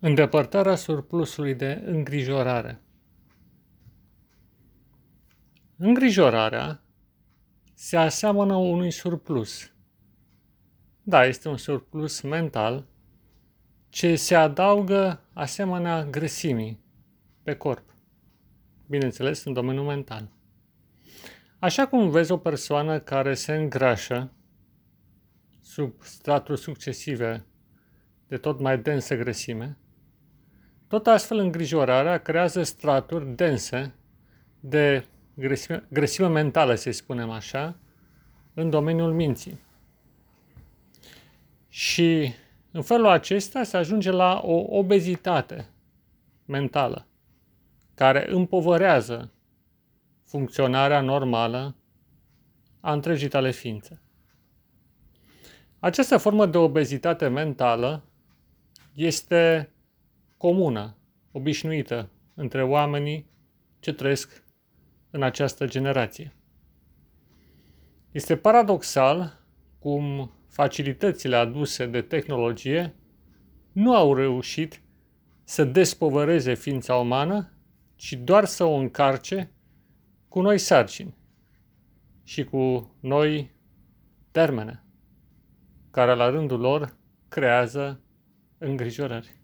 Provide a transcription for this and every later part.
Îndepărtarea surplusului de îngrijorare. Îngrijorarea se aseamănă unui surplus. Da, este un surplus mental ce se adaugă asemenea grăsimii pe corp. Bineînțeles, în domeniul mental. Așa cum vezi o persoană care se îngrașă sub straturi succesive de tot mai densă grăsime, tot astfel, îngrijorarea creează straturi dense de grăsime, grăsime mentală, să spunem așa, în domeniul minții. Și în felul acesta se ajunge la o obezitate mentală care împovărează funcționarea normală a întregii tale ființe. Această formă de obezitate mentală este comună, obișnuită între oamenii ce trăiesc în această generație. Este paradoxal cum facilitățile aduse de tehnologie nu au reușit să despovăreze ființa umană, ci doar să o încarce cu noi sarcini și cu noi termene, care la rândul lor creează îngrijorări.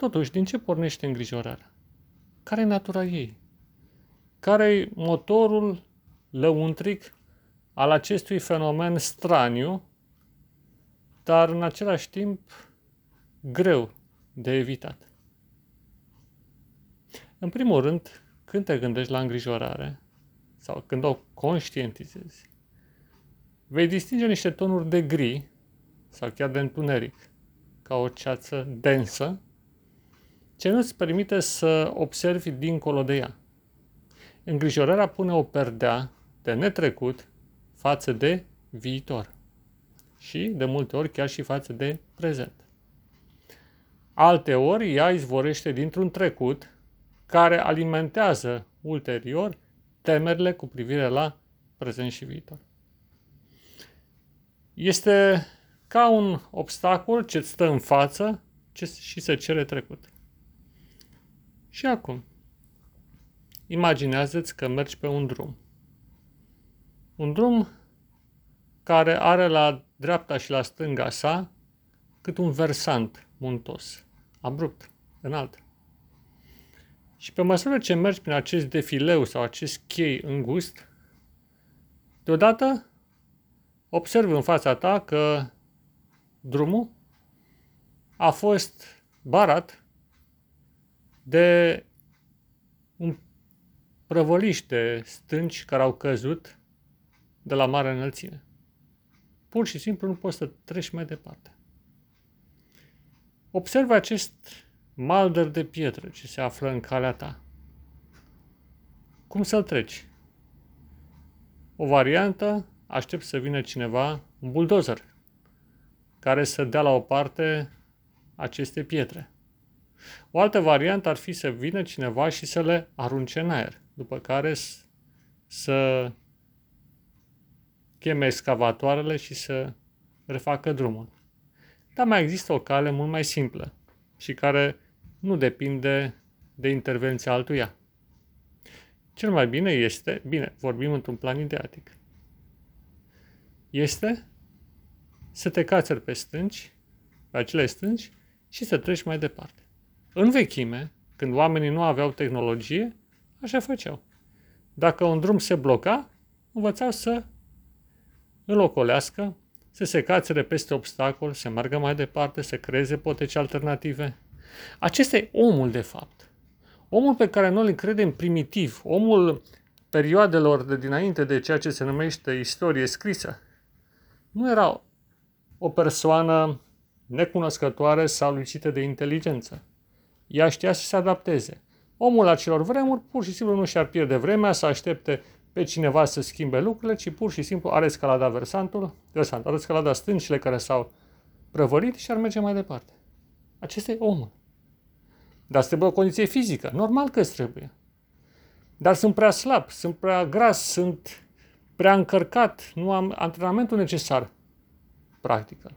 Totuși, din ce pornește îngrijorarea? Care e natura ei? Care e motorul lăuntric al acestui fenomen straniu, dar în același timp greu de evitat? În primul rând, când te gândești la îngrijorare sau când o conștientizezi, vei distinge niște tonuri de gri sau chiar de întuneric, ca o ceață densă, ce nu îți permite să observi dincolo de ea. Îngrijorarea pune o perdea de netrecut față de viitor și, de multe ori, chiar și față de prezent. Alte ori, ea izvorește dintr-un trecut care alimentează ulterior temerile cu privire la prezent și viitor. Este ca un obstacol ce stă în față ce și se cere trecut. Și acum, imaginează-ți că mergi pe un drum. Un drum care are la dreapta și la stânga sa cât un versant muntos, abrupt, înalt. Și pe măsură ce mergi prin acest defileu sau acest chei îngust, deodată observi în fața ta că drumul a fost barat de un prăvăliș de stânci care au căzut de la mare înălțime. Pur și simplu nu poți să treci mai departe. Observă acest malder de pietră ce se află în calea ta. Cum să-l treci? O variantă, aștept să vină cineva, un buldozer, care să dea la o parte aceste pietre. O altă variantă ar fi să vină cineva și să le arunce în aer, după care să cheme excavatoarele și să refacă drumul. Dar mai există o cale mult mai simplă și care nu depinde de intervenția altuia. Cel mai bine este, bine, vorbim într-un plan ideatic, este să te cațeri pe stânci, pe acele stânci și să treci mai departe. În vechime, când oamenii nu aveau tehnologie, așa făceau. Dacă un drum se bloca, învățau să îl ocolească, să se cațere peste obstacol, să meargă mai departe, să creeze poteci alternative. Acesta e omul, de fapt. Omul pe care noi îl credem primitiv, omul perioadelor de dinainte de ceea ce se numește istorie scrisă, nu era o persoană necunoscătoare sau lipsită de inteligență. Ea știa să se adapteze. Omul acelor vremuri pur și simplu nu și-ar pierde vremea să aștepte pe cineva să schimbe lucrurile, ci pur și simplu are escalada versantul, versant, are escalada stâncile care s-au prăvărit și ar merge mai departe. Acesta e omul. Dar trebuie o condiție fizică. Normal că îți trebuie. Dar sunt prea slab, sunt prea gras, sunt prea încărcat, nu am antrenamentul necesar. Practică.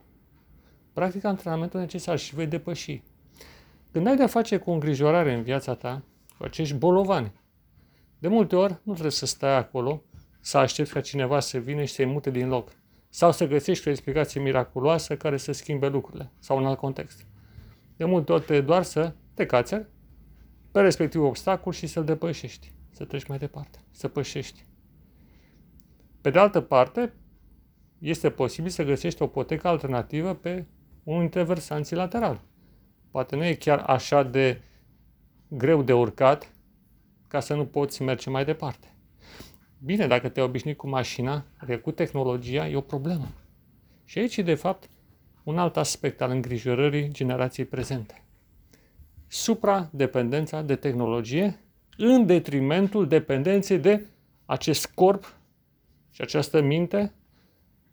practic antrenamentul necesar și vei depăși. Când ai de-a face cu îngrijorare în viața ta, cu acești bolovani, de multe ori nu trebuie să stai acolo, să aștepți ca cineva să vină și să-i mute din loc. Sau să găsești o explicație miraculoasă care să schimbe lucrurile, sau în alt context. De multe ori trebuie doar să te cațeri pe respectiv obstacol și să-l depășești, să treci mai departe, să pășești. Pe de altă parte, este posibil să găsești o potecă alternativă pe unul dintre versanții laterali. Poate nu e chiar așa de greu de urcat ca să nu poți merge mai departe. Bine, dacă te obișnui cu mașina, adică cu tehnologia, e o problemă. Și aici e, de fapt, un alt aspect al îngrijorării generației prezente. Supradependența de tehnologie în detrimentul dependenței de acest corp și această minte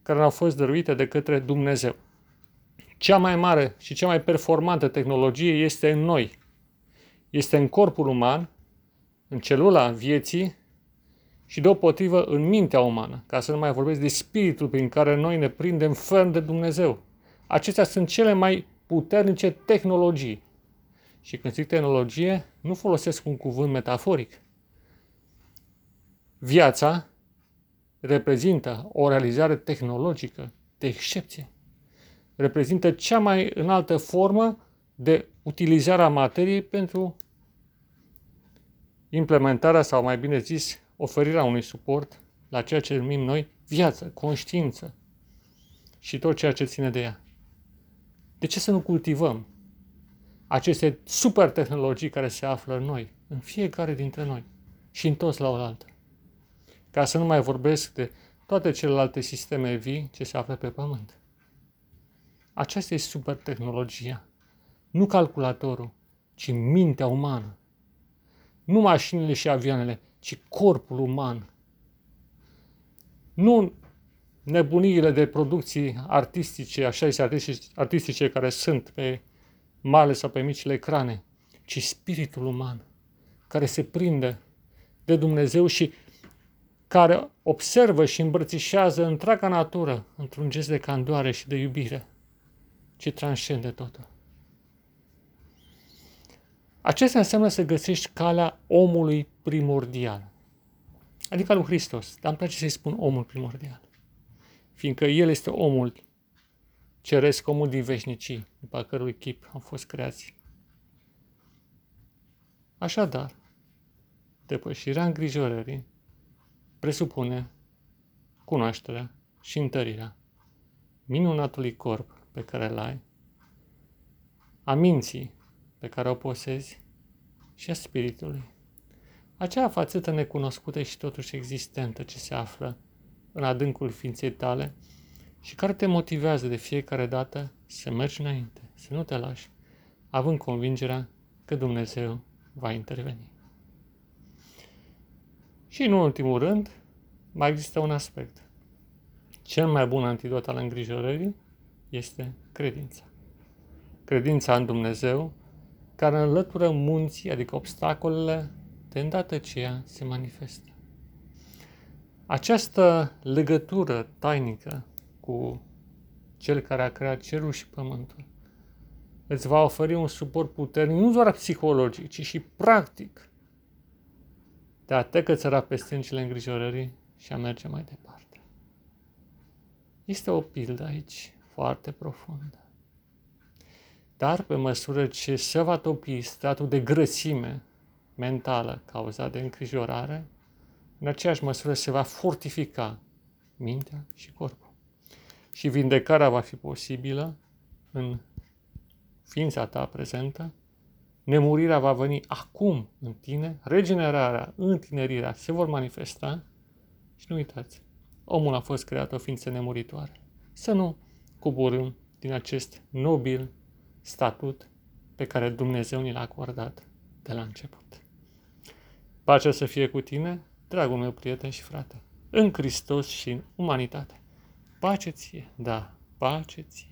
care au fost dăruite de către Dumnezeu. Cea mai mare și cea mai performantă tehnologie este în noi. Este în corpul uman, în celula vieții și deopotrivă în mintea umană, ca să nu mai vorbesc de spiritul prin care noi ne prindem ferm de Dumnezeu. Acestea sunt cele mai puternice tehnologii. Și când zic tehnologie, nu folosesc un cuvânt metaforic. Viața reprezintă o realizare tehnologică de excepție. Reprezintă cea mai înaltă formă de utilizare a materiei pentru implementarea sau mai bine zis oferirea unui suport la ceea ce numim noi viață, conștiință și tot ceea ce ține de ea. De ce să nu cultivăm aceste super tehnologii care se află în noi, în fiecare dintre noi și în toți la oaltă? Ca să nu mai vorbesc de toate celelalte sisteme vii ce se află pe Pământ. Aceasta e super tehnologia. Nu calculatorul, ci mintea umană. Nu mașinile și avioanele, ci corpul uman. Nu nebuniile de producții artistice, așa este artistice, artistice care sunt pe male sau pe micile ecrane, ci spiritul uman, care se prinde de Dumnezeu și care observă și îmbrățișează întreaga natură într-un gest de candoare și de iubire, ce transcende totul. Acesta înseamnă să găsești calea omului primordial, adică lui Hristos, dar îmi place să-i spun omul primordial, fiindcă El este omul ceresc, omul din veșnicii, după cărui chip au fost creați. Așadar, depășirea îngrijorării presupune cunoașterea și întărirea minunatului corp pe care îl ai, a minții pe care o posezi și a spiritului. Acea fațetă necunoscută și totuși existentă ce se află în adâncul ființei tale și care te motivează de fiecare dată să mergi înainte, să nu te lași, având convingerea că Dumnezeu va interveni. Și în ultimul rând, mai există un aspect. Cel mai bun antidot al îngrijorării este credința. Credința în Dumnezeu, care înlătură munții, adică obstacolele, de îndată ce ea se manifestă. Această legătură tainică cu Cel care a creat cerul și pământul îți va oferi un suport puternic, nu doar psihologic, ci și practic, de a te cățăra pe stâncile îngrijorării și a merge mai departe. Este o pildă aici foarte profundă. Dar pe măsură ce se va topi statul de grăsime mentală cauzat de îngrijorare, în aceeași măsură se va fortifica mintea și corpul. Și vindecarea va fi posibilă în ființa ta prezentă, nemurirea va veni acum în tine, regenerarea, întinerirea se vor manifesta și nu uitați, omul a fost creat o ființă nemuritoare. Să nu coborâm din acest nobil statut pe care Dumnezeu ni l-a acordat de la început. Pacea să fie cu tine, dragul meu prieten și frate, în Hristos și în umanitate. Pace ție, da, pace ție.